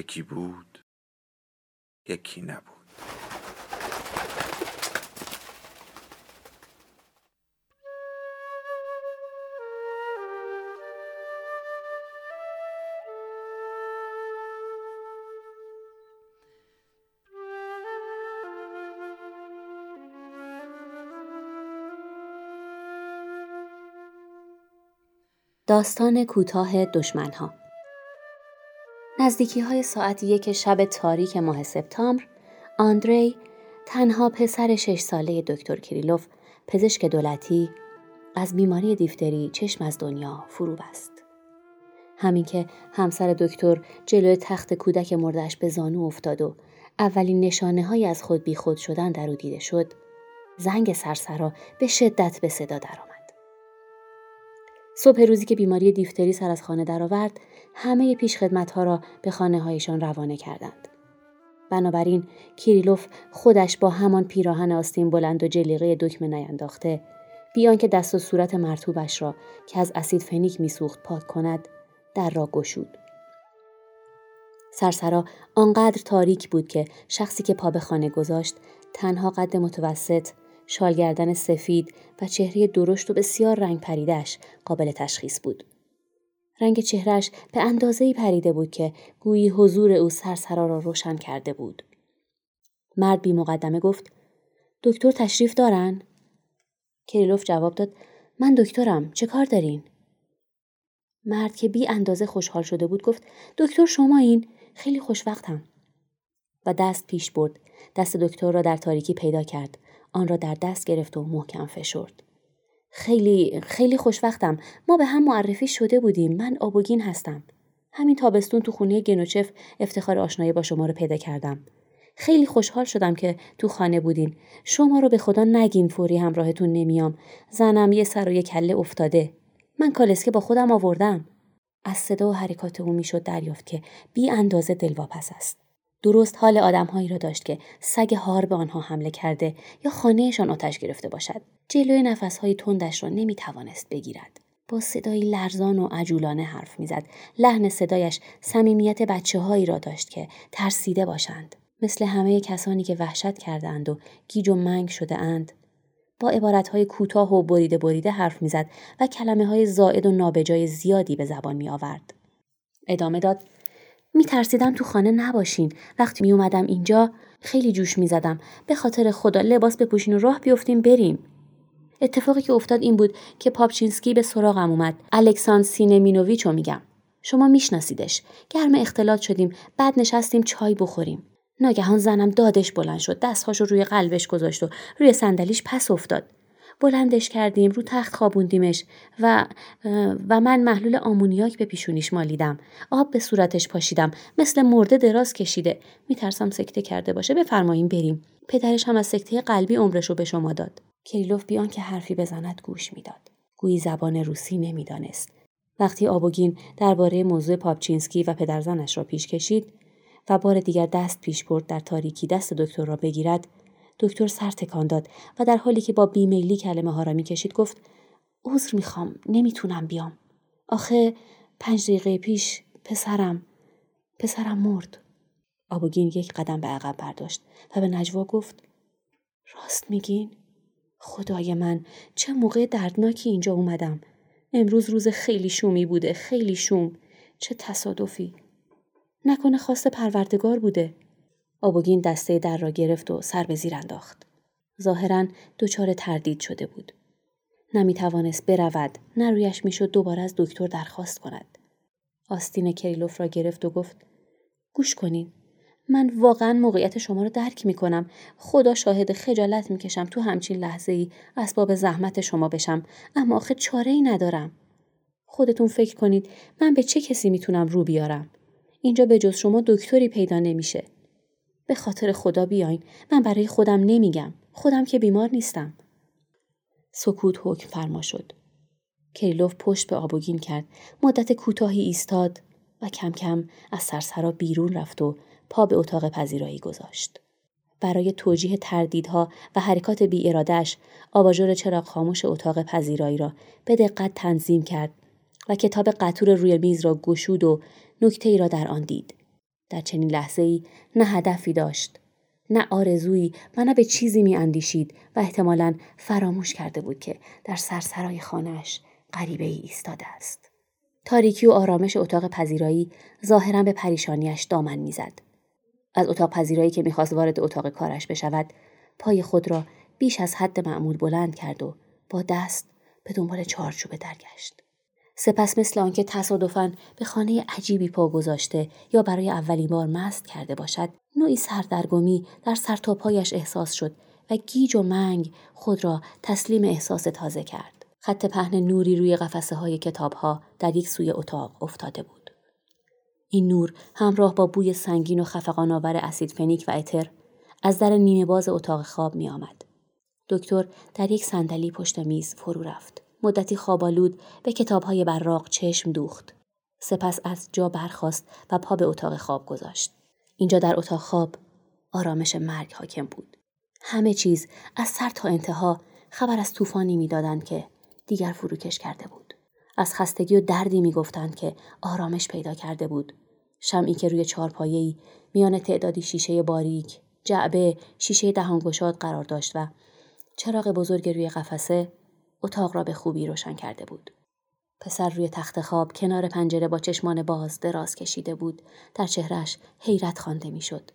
یکی بود یکی نبود. داستان کوتاه دشمنها نزدیکی های ساعت یک شب تاریک ماه سپتامبر آندری تنها پسر شش ساله دکتر کریلوف پزشک دولتی از بیماری دیفتری چشم از دنیا فرو بست. همین که همسر دکتر جلوی تخت کودک مردش به زانو افتاد و اولین نشانه های از خود بی خود شدن در او دیده شد زنگ سرسرا به شدت به صدا درآمد. صبح روزی که بیماری دیفتری سر از خانه درآورد همه ها را به خانه هایشان روانه کردند. بنابراین کیریلوف خودش با همان پیراهن آستین بلند و جلیقه دکمه نینداخته بیان که دست و صورت مرتوبش را که از اسید فنیک میسوخت پاک کند در را گشود. سرسرا آنقدر تاریک بود که شخصی که پا به خانه گذاشت تنها قد متوسط شالگردن سفید و چهره درشت و بسیار رنگ پریدش قابل تشخیص بود. رنگ چهرش به اندازه پریده بود که گویی حضور او سرسرا را روشن کرده بود. مرد بی مقدمه گفت دکتر تشریف دارن؟ کریلوف جواب داد من دکترم چه کار دارین؟ مرد که بی اندازه خوشحال شده بود گفت دکتر شما این خیلی خوشوقتم و دست پیش برد دست دکتر را در تاریکی پیدا کرد آن را در دست گرفت و محکم فشرد. خیلی خیلی خوشوقتم ما به هم معرفی شده بودیم. من آبوگین هستم. همین تابستون تو خونه گنوچف افتخار آشنایی با شما رو پیدا کردم. خیلی خوشحال شدم که تو خانه بودین. شما رو به خدا نگین فوری همراهتون نمیام. زنم یه سر و یه کله افتاده. من کالسکه با خودم آوردم. از صدا و حرکات او می‌شد دریافت که بی اندازه دلواپس است. درست حال آدمهایی را داشت که سگ هار به آنها حمله کرده یا خانهشان آتش گرفته باشد. جلوی نفسهای تندش را نمی توانست بگیرد. با صدایی لرزان و عجولانه حرف می‌زد. لحن صدایش صمیمیت بچه هایی را داشت که ترسیده باشند. مثل همه کسانی که وحشت کردند و گیج و منگ شده اند. با عبارتهای کوتاه و بریده بریده حرف می‌زد و کلمه های زائد و نابجای زیادی به زبان می آورد. ادامه داد می ترسیدم تو خانه نباشین. وقتی می اومدم اینجا خیلی جوش می زدم. به خاطر خدا لباس بپوشین و راه بیفتیم بریم. اتفاقی که افتاد این بود که پاپچینسکی به سراغم اومد. الکساندر سمیونوویچ رو میگم. شما میشناسیدش. گرم اختلاط شدیم. بعد نشستیم چای بخوریم. ناگهان زنم دادش بلند شد. دستهاش رو روی قلبش گذاشت و روی صندلیش پس افتاد. بلندش کردیم رو تخت خوابوندیمش و و من محلول آمونیاک به پیشونیش مالیدم. آب به صورتش پاشیدم. مثل مرده دراز کشیده. میترسم سکته کرده باشه. بفرماییم بریم. پدرش هم از سکته قلبی عمرش رو به شما داد. کریلوف بی‌آن که حرفی بزند گوش می‌داد. گویی زبان روسی نمی‌دانست. وقتی آبوگین درباره موضوع پاپچینسکی و پدرزنش را پیش کشید و بار دیگر دست پیش برد در تاریکی دست دکتر را بگیرد دکتر سر تکان داد و در حالی که با بیمیلی کلمه ها را می‌کشید گفت عذر می‌خوام نمی‌تونم بیام. آخه پنج دقیقه پیش پسرم پسرم مرد. آبوگین یک قدم به عقب برداشت و به نجوا گفت راست میگین؟ خدای من چه موقع دردناکی اینجا اومدم؟ امروز روز خیلی شومی بوده خیلی شوم. چه تصادفی. نکنه خواست پروردگار بوده. آبوگین دسته در را گرفت و سر به زیر انداخت. ظاهرا دچار تردید شده بود. نمی توانست برود، نه رویش می‌شد دوباره از دکتر درخواست کند. آستین کریلوف را گرفت و گفت گوش کنین. من واقعا موقعیت شما را درک می کنم. خدا شاهد خجالت می کشم تو همچین لحظه ای اسباب زحمت شما بشم. اما آخه چاره ای ندارم. خودتون فکر کنید من به چه کسی می‌تونم رو بیارم اینجا به جز شما دکتری پیدا نمیشه به خاطر خدا بیاین. من برای خودم نمیگم. خودم که بیمار نیستم. سکوت حکم فرما شد. کریلوف پشت به آبوگین کرد. مدت کوتاهی ایستاد و کم کم از سرسرا بیرون رفت و پا به اتاق پذیرایی گذاشت. برای توجیه تردیدها و حرکات بی ارادش آباژور چراغ خاموش اتاق پذیرایی را به دقت تنظیم کرد و کتاب قطور روی میز را گشود و نکته ای را در آن دید. در چنین لحظه ای نه هدفی داشت نه آرزویی و نه به چیزی می اندیشید و احتمالا فراموش کرده بود که در سرسرای خانهش غریبه ای ایستاده است. تاریکی و آرامش اتاق پذیرایی ظاهرا به پریشانیش دامن می‌زد. از اتاق پذیرایی که می‌خواست وارد اتاق کارش بشود پای خود را بیش از حد معمول بلند کرد و با دست به دنبال چارچوبه درگشت. سپس مثل آنکه تصادفاً به خانه عجیبی پا گذاشته یا برای اولین بار مست کرده باشد نوعی سردرگمی در سرتاپایش احساس شد و گیج و منگ خود را تسلیم احساس تازه کرد خط پهن نوری روی قفسه های کتاب ها در یک سوی اتاق افتاده بود این نور همراه با بوی سنگین و خفقان آور اسید فنیک و اتر از در نیمه باز اتاق خواب می آمد. دکتر در یک صندلی پشت میز فرو رفت. مدتی خوابالود به کتابهای براق چشم دوخت. سپس از جا برخاست و پا به اتاق خواب گذاشت. اینجا در اتاق خواب آرامش مرگ حاکم بود. همه چیز از سر تا انتها خبر از طوفانی می‌دادند که دیگر فروکش کرده بود. از خستگی و دردی می‌گفتند که آرامش پیدا کرده بود. شمعی که روی چارپایه‌ای میان تعدادی شیشه باریک، جعبه، شیشه دهانگشاد قرار داشت و چراغ بزرگ روی قفسه اتاق را به خوبی روشن کرده بود. پسر روی تخت خواب کنار پنجره با چشمان باز دراز کشیده بود. در چهرش حیرت خوانده می‌شد.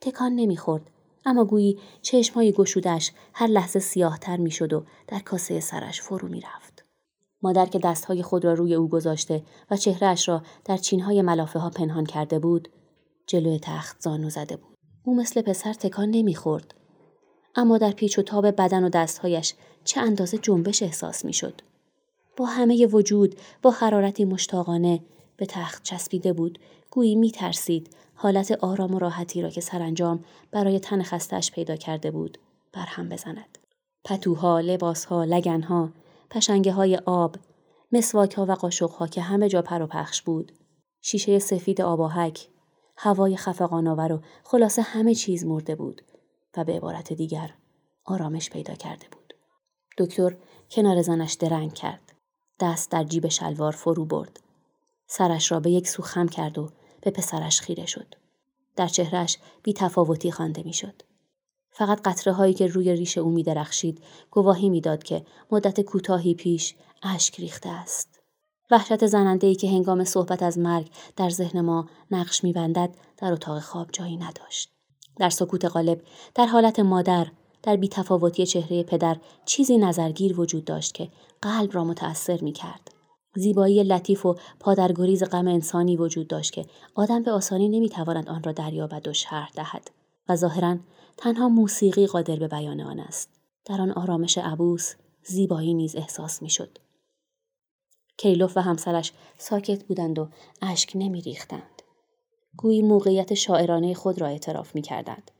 تکان نمی‌خورد اما گویی چشمهای گشودش هر لحظه سیاهتر می‌شد و در کاسه سرش فرو می‌رفت. مادر که دستهای خود را روی او گذاشته و چهرهش را در چینهای ملافه ها پنهان کرده بود جلوی تخت زانو زده بود. او مثل پسر تکان نمی‌خورد. اما در پیچ و تاب بدن و دستهایش چه اندازه جنبش احساس می‌شد. با همه وجود با حرارتی مشتاقانه به تخت چسبیده بود گویی می ترسید حالت آرام و راحتی را که سرانجام برای تن خستش پیدا کرده بود برهم بزند. پتوها، لباسها، لگنها، پشنگه های آب، مسواک ها و قاشق ها که همه جا پر و پخش بود. شیشه سفید آباهک، هوای خفقان آور و خلاصه همه چیز مرده بود و به عبارت دیگر آرامش پیدا کرده بود. دکتر کنار زنش درنگ کرد. دست در جیب شلوار فرو برد. سرش را به یک سو خم کرد و به پسرش خیره شد. در چهرش بی تفاوتی خوانده می‌شد. فقط قطره هایی که روی ریش او می درخشید گواهی می‌داد که مدت کوتاهی پیش اشک ریخته است. وحشت زننده ای که هنگام صحبت از مرگ در ذهن ما نقش میبندد در اتاق خواب جایی نداشت. در سکوت غالب در حالت مادر در بیتفاوتی چهره پدر چیزی نظرگیر وجود داشت که قلب را متأثر می کرد. زیبایی لطیف و پادرگریز غم انسانی وجود داشت که آدم به آسانی نمی‌تواند آن را دریابد و شرح دهد و ظاهرا تنها موسیقی قادر به بیان آن است. در آن آرامش عبوس زیبایی نیز احساس می‌شد. کیلوف و همسرش ساکت بودند و اشک نمیریختند. گویی موقعیت شاعرانه خود را اعتراف می‌کردند.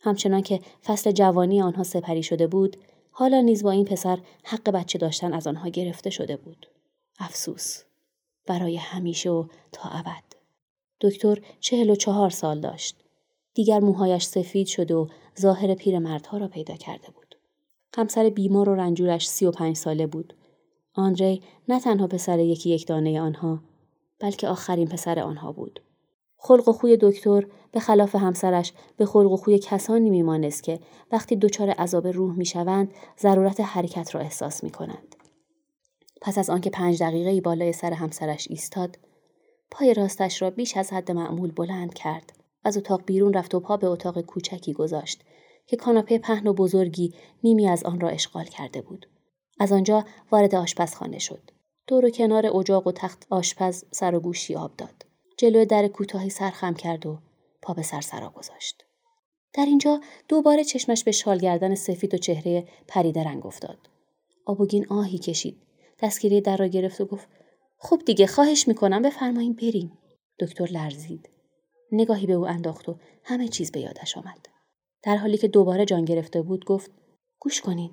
همچنان که فصل جوانی آنها سپری شده بود حالا نیز با این پسر حق بچه داشتن از آنها گرفته شده بود. افسوس. برای همیشه و تا ابد. دکتر چهل و چهار سال داشت. دیگر موهایش سفید شده و ظاهر پیرمردها را پیدا کرده بود. همسر بیمار و رنجورش سی و پنج ساله بود. آندری نه تنها پسر یکی یک دانه آنها بلکه آخرین پسر آنها بود. خلق و خوی دکتر به خلاف همسرش به خلق و خوی کسانی میمانست که وقتی دچار عذاب روح می‌شوند ضرورت حرکت را احساس می کنند. پس از آنکه پنج دقیقه بالای سر همسرش ایستاد پای راستش را بیش از حد معمول بلند کرد. از اتاق بیرون رفت و پا به اتاق کوچکی گذاشت که کاناپه پهن و بزرگی نیمی از آن را اشغال کرده بود. از آنجا وارد آشپزخانه شد. دور و کنار اجاق و تخت آشپز سر و گوشی آب داد. جلو در کوتاهی سرخم کرد و پا به سر سرا گذاشت. در اینجا دوباره چشمش به شالگردن سفید و چهره پریده رنگ افتاد. آبوگین آهی کشید. دستگیری در را گرفت و گفت خب دیگه خواهش می‌کنم بفرمایین بریم. دکتر لرزید. نگاهی به او انداخت و همه چیز به یادش آمد. در حالی که دوباره جان گرفته بود گفت گوش کنین.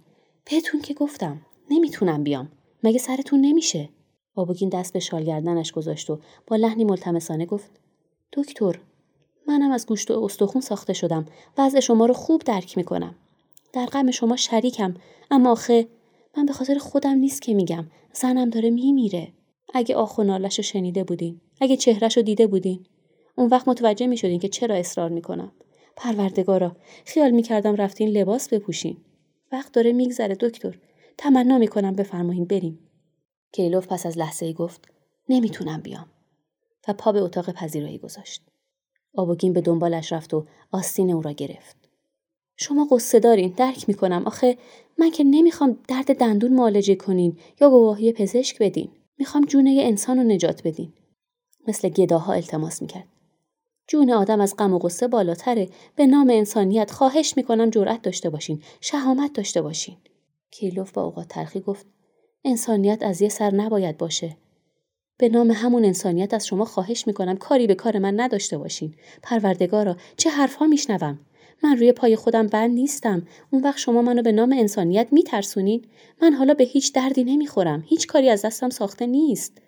بهتون که گفتم نمی‌تونم بیام. مگه سرتون نمیشه؟ آبوگین دست به شال گردنش گذاشت و با لحنی ملتمسانه گفت دکتر منم از گوشت و استخون ساخته شدم. وضع شما رو خوب درک می‌کنم. در غم شما شریکم. اما آخه من به خاطر خودم نیست که میگم. زنم داره میمیره. اگه آخ و نالش رو شنیده بودین اگه چهرش رو دیده بودین. اون وقت متوجه می‌شدین که چرا اصرار می‌کنم. پروردگارا خیال می‌کردم رفتین لباس بپوشین. وقت داره میگذره دکتر. تمنا می‌کنم بفرمایین بریم. کیلوف پس از لحظه گفت نمی‌تونم بیام. و پا به اتاق پذیرایی گذاشت. آبوگین به دنبالش رفت و آستین او را گرفت. شما قصه دارین درک می‌کنم. آخه من که نمی‌خوام درد دندون معالجه کنین یا گواهی پزشک بدین. می‌خوام جونه انسان رو نجات بدین. مثل گداها التماس می‌کرد. جون آدم از غم و غصه بالاتره. به نام انسانیت خواهش می‌کنم جرأت داشته باشین. شهامت داشته باشین. کیلوف با اوقات تلخی گفت انسانیت از یه سر نباید باشه. به نام همون انسانیت از شما خواهش می‌کنم کاری به کار من نداشته باشین. پروردگارا چه حرفها میشنوم؟ من روی پای خودم بند نیستم. اون وقت شما منو به نام انسانیت میترسونین؟ من حالا به هیچ دردی نمی‌خورم. هیچ کاری از دستم ساخته نیست.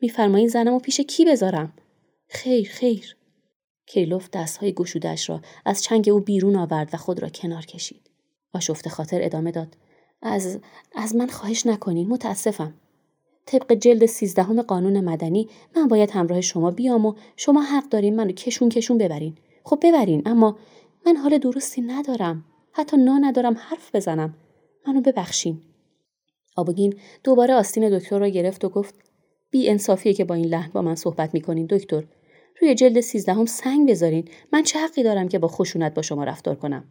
میفرمایین زنم و پیش کی بذارم؟ خیر خیر. کریلوف دستهای گشودش را از چنگ او بیرون آورد و خود را کنار کشید. آشفته خاطر ادامه داد. از از من خواهش نکنین متاسفم. طبق جلد سیزدهم قانون مدنی من باید همراه شما بیام و شما حق دارین منو کشون کشون ببرین. خب ببرین اما من حال درستی ندارم. حتی نا ندارم حرف بزنم. منو ببخشین. آبوگین دوباره آستین دکتر را گرفت و گفت بی انصافیه که با این لحن با من صحبت می‌کنین دکتر. روی جلد سیزدهم سنگ بذارین. من چه حقی دارم که با خشونت با شما رفتار کنم؟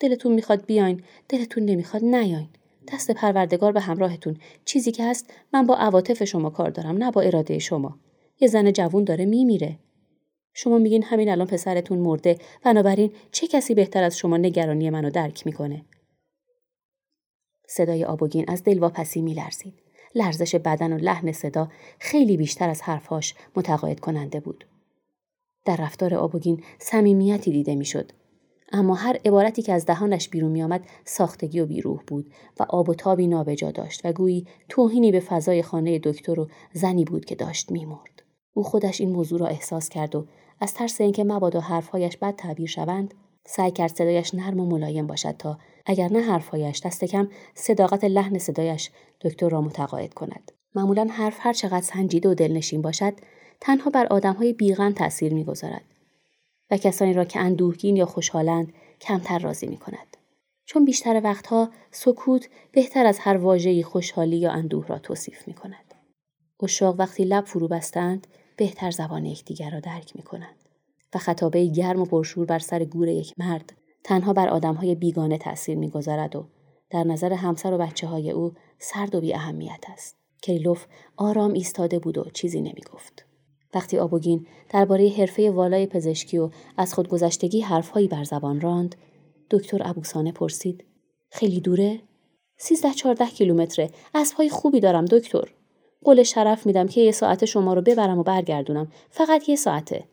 دلتون می‌خواد بیاین دلتون نمی‌خواد نیاین. دست پروردگار به همراهتون. چیزی که هست من با عواطف شما کار دارم نه با اراده شما. یه زن جوون داره میمیره. شما میگین همین الان پسرتون مرده. بنابراین چه کسی بهتر از شما نگرانی منو درک می‌کنه؟ صدای آبوگین از دلواپسی میلرزید. لرزش بدن و لحن صدا خیلی بیشتر از حرفهاش متقاعد کننده بود. در رفتار آبوگین صمیمیتی دیده می‌شد. اما هر عبارتی که از دهانش بیرون میآمد ساختگی و بیروح بود و آب و تابی نابجا داشت و گویی توهینی به فضای خانه دکتر و زنی بود که داشت میمرد. او خودش این موضوع را احساس کرد و از ترس اینکه مبادا حرفهایش بد تعبیر شوند سعی کرد صدایش نرم و ملایم باشد تا اگر نه حرفهایش دست کم صداقت لحن صدایش دکتر را متقاعد کند. معمولا حرف هر چقدر سنجیده و دلنشین باشد تنها بر آدمهای بیغم تأثیر می‌گذارد. و کسانی را که اندوهگین یا خوشحالند کمتر راضی می کند. چون بیشتر وقتها سکوت بهتر از هر واژه‌ای خوشحالی یا اندوه را توصیف می کند. اشاق وقتی لب فرو بستند بهتر زبان یکدیگر را درک می کنند و خطابه گرم و پرشور بر سر گور یک مرد تنها بر آدمهای بیگانه تأثیر می‌گذارد و در نظر همسر و بچه های او سرد و بی اهمیت است. کریلوف آرام ایستاده بود و چیزی نمی گفت. وقتی آبوگین درباره حرفه والای پزشکی و از خودگذشتگی حرفهایی بر زبان راند دکتر ابوسانه پرسید. خیلی دوره؟ سیزده چهارده کیلومتره. اسبهای خوبی دارم دکتر. قول شرف میدم که یه ساعت شما رو ببرم و برگردونم. فقط یه ساعته.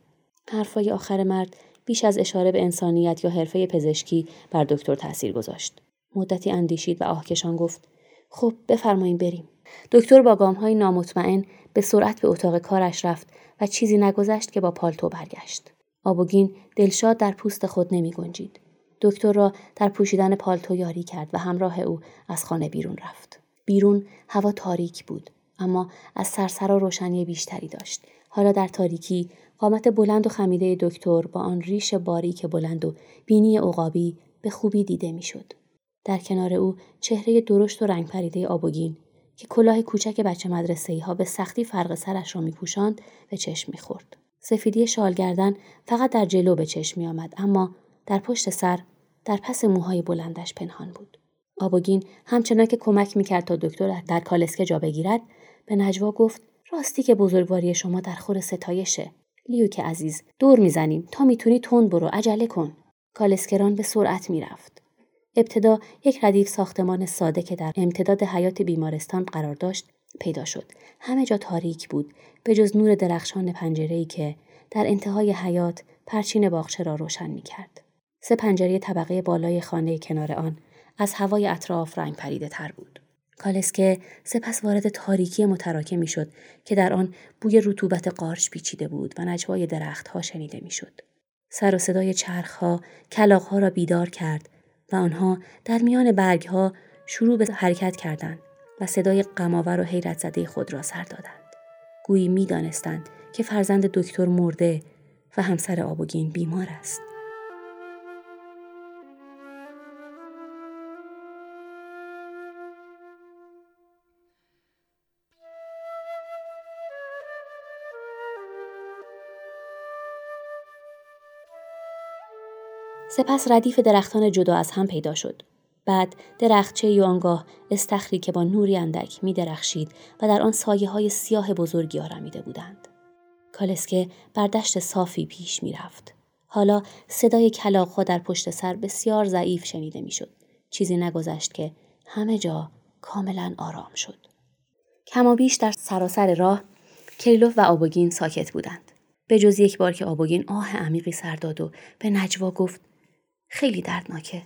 حرفای آخر مرد بیش از اشاره به انسانیت یا حرفه پزشکی بر دکتر تاثیر گذاشت. مدتی اندیشید و آهکشان گفت خب بفرمایین بریم. دکتر با گامهای نامطمئن به سرعت به اتاق کارش رفت و چیزی نگذشت که با پالتو برگشت. آبوگین دلشاد در پوست خود نمی گنجید. دکتر را در پوشیدن پالتو یاری کرد و همراه او از خانه بیرون رفت. بیرون هوا تاریک بود اما از سرسرا روشنی بیشتری داشت. حالا در تاریکی قامت بلند و خمیده دکتر با آن ریش باریک بلند و بینی عقابی به خوبی دیده می‌شد. در کنار او چهره درشت و رنگ پریده آبوگین که کلاه کوچک بچه مدرسه ها به سختی فرق سرش را میپوشاند به چشم می‌خورد. سفیدی شالگردن فقط در جلو به چشم می آمد اما در پشت سر در پس موهای بلندش پنهان بود. آبوگین همچنان که کمک می‌کرد تا دکتر در کالسکه جا بگیرد به نجوا گفت راستی که بزرگواری شما در خور ستایشه لیوک عزیز دور می‌زنیم تا می‌تونی تند برو عجله کن کالسکران به سرعت می‌رفت ابتدا یک ردیف ساختمان ساده که در امتداد حیات بیمارستان قرار داشت پیدا شد همه جا تاریک بود به جز نور درخشان پنجره‌ای که در انتهای حیات پرچین باغچه را روشن می کرد. سه پنجره طبقه بالای خانه کنار آن از هوای اطراف رنگ پریده تر بود. کالسکه سپس وارد تاریکی متراکمی شد که در آن بوی رطوبت قارچ پیچیده بود و نجوای درختها شنیده می‌شد. سر و صدای چرخها کلاقها را بیدار کرد و آنها در میان برگها شروع به حرکت کردند و صدای غمآور و حیرت زده خود را سر دادند. گویی می‌دانستند که فرزند دکتر مرده و همسر آبوگین بیمار است. سپس ردیف درختان جدا از هم پیدا شد. بعد درختچه یا آنگاه استخری که با نوری اندک می درخشید و در آن سایه های سیاه بزرگی آرمیده بودند. کالسکه بر دشت صافی پیش می رفت. حالا صدای کلاقها در پشت سر بسیار ضعیف شنیده می شد. چیزی نگذشت که همه جا کاملا آرام شد. کما بیش در سراسر راه کریلوف و آبوگین ساکت بودند. به جز یک بار که آبوگین آه عمیقی سر داد و به نجوا گفت خیلی دردناکه.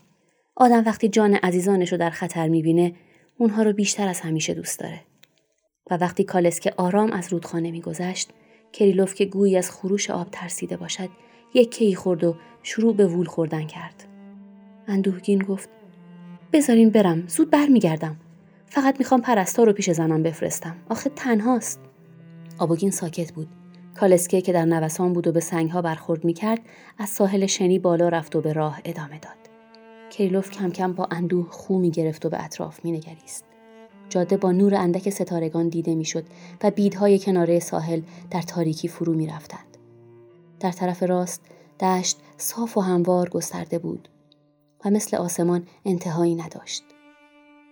آدم وقتی جان عزیزانش رو در خطر می‌بینه اونها رو بیشتر از همیشه دوست داره. و وقتی کالسکه آرام از رودخانه میگذشت کریلوف که گویی از خروش آب ترسیده باشد یک کی خورد و شروع به وول خوردن کرد. اندوهگین گفت بذارین برم زود برمیگردم. فقط می‌خوام پرستار رو پیش زنم بفرستم. آخه تنهاست. آبوگین ساکت بود. کالسکه که در نوسان بود و به سنگها برخورد می‌کرد از ساحل شنی بالا رفت و به راه ادامه داد. کریلوف کم کم با اندوه خو می گرفت و به اطراف می نگریست. جاده با نور اندک ستارگان دیده می‌شد و بیدهای کناره ساحل در تاریکی فرو می رفتند. در طرف راست دشت صاف و هموار گسترده بود و مثل آسمان انتهایی نداشت.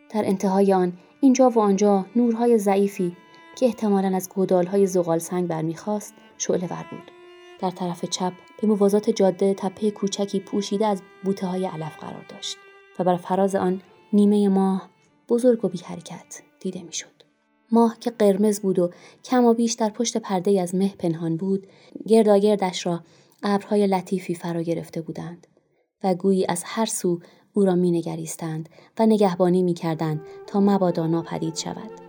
در انتهای آن اینجا و آنجا نورهای ضعیفی که احتمالا از گودالهای زغال سنگ برمیخواست شعله ور بود. در طرف چپ به موازات جاده تپه کوچکی پوشیده از بوته های علف قرار داشت و بر فراز آن نیمه ماه بزرگ و بی حرکت دیده می‌شد. ماه که قرمز بود و کم و بیش در پشت پرده از مه پنهان بود گرداگردش را ابرهای لطیفی فرا گرفته بودند و گویی از هر سو او را می نگریستند و نگهبانی می کردند تا مبادا ناپدید شود.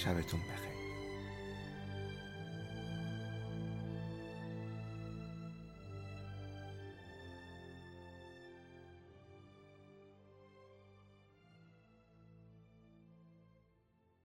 شبتون بخیر.